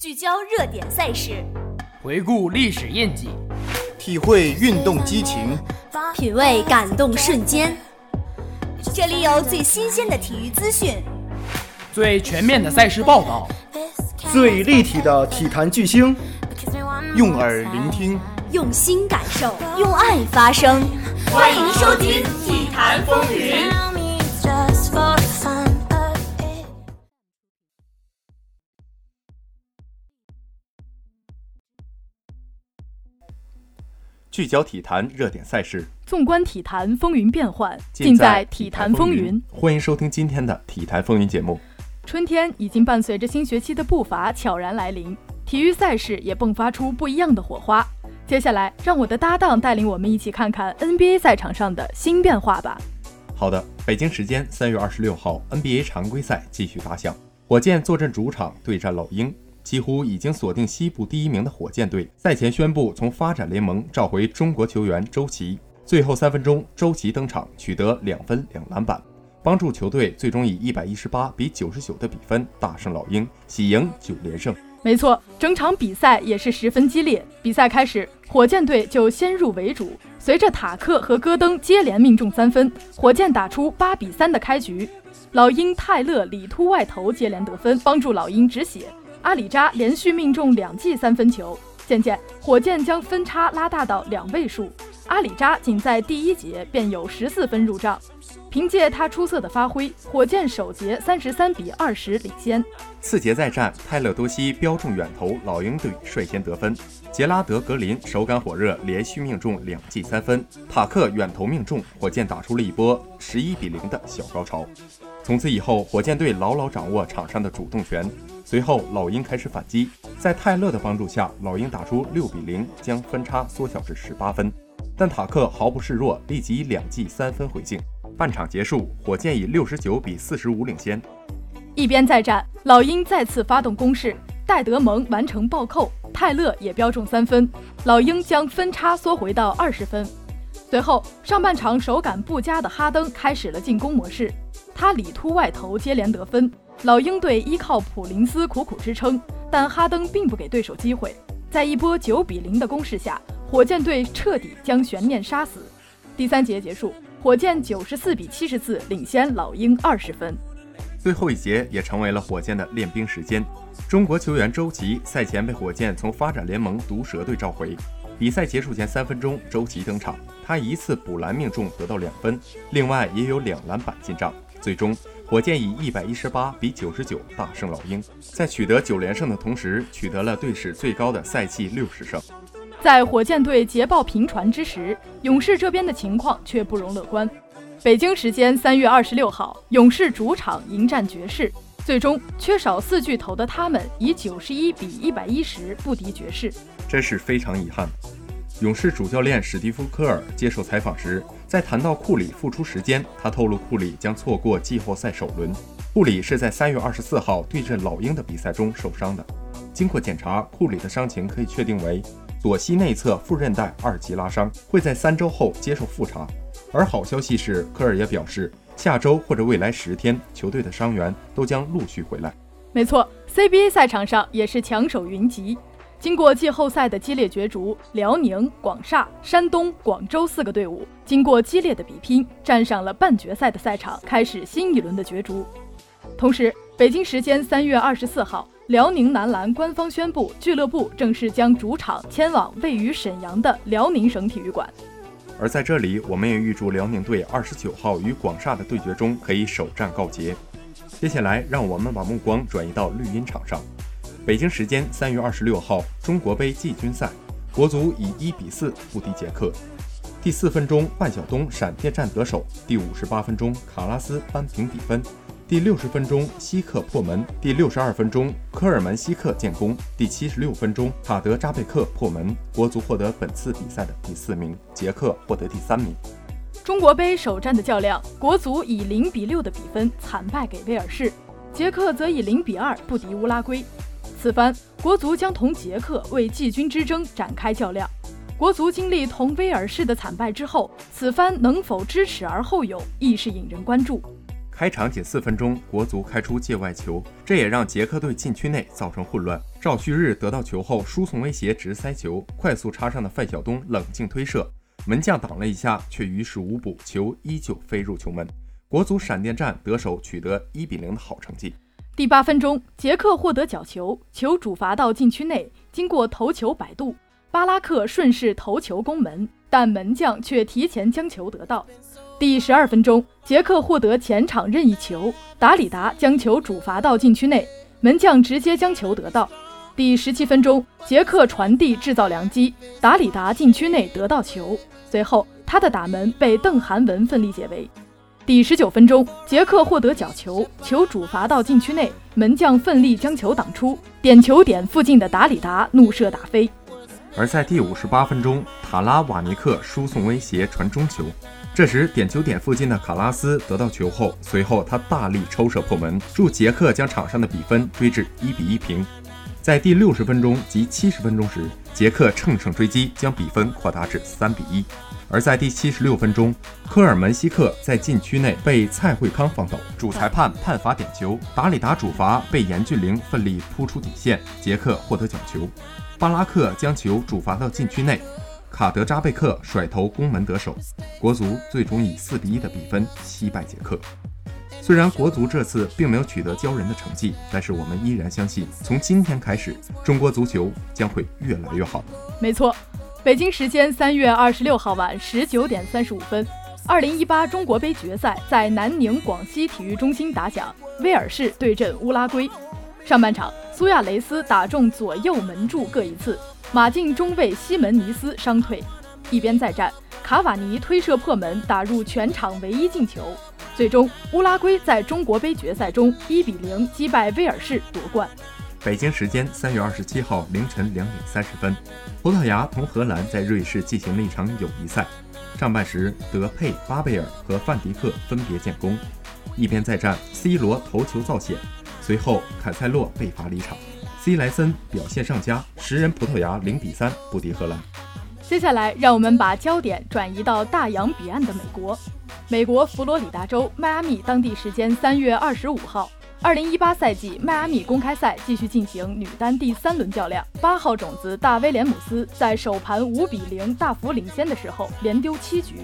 聚焦热点赛事，回顾历史印记，体会运动激情，品味感动瞬间。这里有最新鲜的体育资讯，最全面的赛事报道，最立体的体坛巨星，用耳聆听，用心感受，用爱发声。欢迎收听《体坛风云》。聚焦体坛热点赛事，纵观体坛风云变幻，尽在《体坛风云》。欢迎收听今天的《体坛风云》节目。春天已经伴随着新学期的步伐悄然来临，体育赛事也迸发出不一样的火花。接下来，让我的搭档带领我们一起看看 NBA 赛场上的新变化吧。好的，北京时间三月二十六号，NBA 常规赛继续打响，火箭坐镇主场对战老鹰。几乎已经锁定西部第一名的火箭队，赛前宣布从发展联盟召回中国球员周琦。最后三分钟，周琦登场，取得两分两篮板，帮助球队最终以一百一十八比九十九的比分大胜老鹰，喜迎九连胜。没错，整场比赛也是十分激烈。比赛开始，火箭队就先入为主，随着塔克和戈登接连命中三分，火箭打出八比三的开局。老鹰泰勒里突外投接连得分，帮助老鹰止血。阿里扎连续命中两记三分球，渐渐火箭将分差拉大到两位数。阿里扎仅在第一节便有十四分入账，凭借他出色的发挥，火箭首节三十三比二十领先。次节再战，泰勒多西标中远投，老鹰队率先得分。杰拉德格林手感火热，连续命中两记三分。塔克远投命中，火箭打出了一波十一比零的小高潮。从此以后，火箭队牢牢掌握场上的主动权。随后，老鹰开始反击，在泰勒的帮助下，老鹰打出六比零，将分差缩小至十八分。但塔克毫不示弱，立即以两记三分回敬。半场结束，火箭以六十九比四十五领先。一边再战，老鹰再次发动攻势，戴德蒙完成暴扣，泰勒也标中三分，老鹰将分差缩回到二十分。随后，上半场手感不佳的哈登开始了进攻模式，他里突外投接连得分。老鹰队依靠普林斯苦苦支撑，但哈登并不给对手机会。在一波九比零的攻势下，火箭队彻底将悬念杀死。第三节结束，火箭九十四比七十四领先老鹰二十分。最后一节也成为了火箭的练兵时间。中国球员周琦赛前被火箭从发展联盟毒蛇队召回。比赛结束前三分钟，周琦登场，他一次补篮命中得到两分，另外也有两篮板进账。最终。火箭以一百一十八比九十九大胜老鹰，在取得九连胜的同时，取得了队史最高的赛季六十胜。在火箭队捷报频传之时，勇士这边的情况却不容乐观。北京时间三月二十六号，勇士主场迎战爵士，最终缺少四巨头的他们以九十一比一百一十不敌爵士，真是非常遗憾。勇士主教练史蒂夫·科尔接受采访时，在谈到库里复出时间，他透露库里将错过季后赛首轮。库里是在三月二十四号对阵老鹰的比赛中受伤的。经过检查，库里的伤情可以确定为左膝内侧副韧带二级拉伤，会在三周后接受复查。而好消息是，科尔也表示，下周或者未来十天，球队的伤员都将陆续回来。没错，CBA 赛场上也是强手云集。经过季后赛的激烈角逐，辽宁、广厦、山东、广州四个队伍经过激烈的比拼，站上了半决赛的赛场，开始新一轮的角逐。同时，北京时间三月二十四号，辽宁男篮官方宣布，俱乐部正式将主场迁往位于沈阳的辽宁省体育馆。而在这里，我们也预祝辽宁队二十九号与广厦的对决中可以首战告捷。接下来，让我们把目光转移到绿茵场上。北京时间三月二十六号，中国杯季军赛，国足以一比四不敌捷克。第四分钟，范晓东闪电战得手；第五十八分钟，卡拉斯扳平比分；第六十分钟，希克破门；第六十二分钟，科尔门希克建功；第七十六分钟，塔德扎贝克破门。国足获得本次比赛的第四名，捷克获得第三名。中国杯首战的较量，国足以零比六的比分惨败给威尔士，捷克则以零比二不敌乌拉圭。此番国足将同捷克为季军之争展开较量。国足经历同威尔士的惨败之后，此番能否知耻而后勇，亦是引人关注。开场仅四分钟，国足开出界外球，这也让捷克队禁区内造成混乱。赵旭日得到球后输送威胁直塞球，快速插上的范晓东冷静推射，门将挡了一下，却于事无补，球依旧飞入球门。国足闪电战得手，取得一比零的好成绩。第八分钟，捷克获得角球，球主罚到禁区内，经过头球摆渡，巴拉克顺势头球攻门，但门将却提前将球得到。第十二分钟，杰克获得前场任意球，达里达将球主罚到禁区内，门将直接将球得到。第十七分钟，杰克传递制造良机，达里达禁区内得到球，随后他的打门被邓涵文奋力解围。第十九分钟，杰克获得角球，球主罚到禁区内，门将奋力将球挡出，点球点附近的达里达怒射打飞。而在第五十八分钟，塔拉瓦尼克输送威胁传中球，这时点球点附近的卡拉斯得到球后，随后他大力抽射破门，助捷克将场上的比分追至一比一平。在第六十分钟及七十分钟时，捷克乘胜追击，将比分扩大至三比一。而在第七十六分钟，科尔门西克在禁区内被蔡慧康放倒，主裁判判罚点球，达里达主罚被严俊凌奋力扑出底线，捷克获得角球。巴拉克将球主罚到禁区内，卡德扎贝克甩头攻门得手，国足最终以四比一的比分惜败捷克。虽然国足这次并没有取得骄人的成绩，但是我们依然相信，从今天开始，中国足球将会越来越好。没错。北京时间三月二十六号晚十九点三十五分，二零一八中国杯决赛在南宁广西体育中心打响，威尔士对阵乌拉圭。上半场，苏亚雷斯打中左右门柱各一次，马竞中卫西门尼斯伤退。一边再战，卡瓦尼推射破门，打入全场唯一进球。最终，乌拉圭在中国杯决赛中一比零击败威尔士夺冠。北京时间三月二十七号凌晨两点三十分，葡萄牙同荷兰在瑞士进行了一场友谊赛。上半时，德佩、巴贝尔和范迪克分别建功。一边再战，C 罗头球造险，随后坎塞洛被罚离场，C 莱森表现上佳，十人葡萄牙零比三不敌荷兰。接下来，让我们把焦点转移到大洋彼岸的美国。美国佛罗里达州迈阿密当地时间三月二十五号。二零一八赛季迈阿密公开赛继续进行女单第三轮较量。八号种子大威廉姆斯在首盘五比零大幅领先的时候，连丢七局，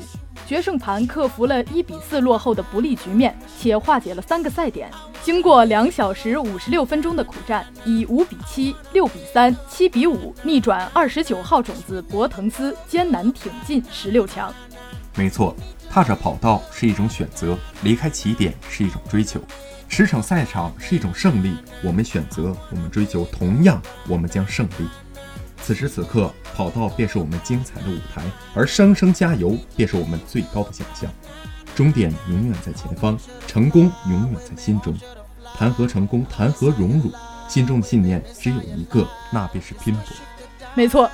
决胜盘克服了一比四落后的不利局面，且化解了三个赛点。经过两小时五十六分钟的苦战，以五比七、六比三、七比五逆转二十九号种子博滕斯，艰难挺进十六强。没错，踏着跑道是一种选择，离开起点是一种追求。驰骋赛场是一种胜利，我们选择，我们追求，同样，我们将胜利。此时此刻，跑道便是我们精彩的舞台，而声声加油便是我们最高的奖项。终点永远在前方，成功永远在心中。谈何成功？谈何荣辱？心中的信念只有一个，那便是拼搏。没错，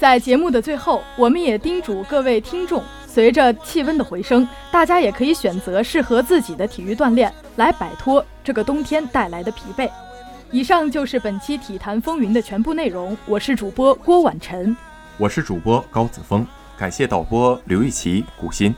在节目的最后，我们也叮嘱各位听众。随着气温的回升，大家也可以选择适合自己的体育锻炼，来摆脱这个冬天带来的疲惫。以上就是本期体坛风云的全部内容。我是主播郭婉晨，我是主播高子峰，感谢导播刘玉琪、古鑫。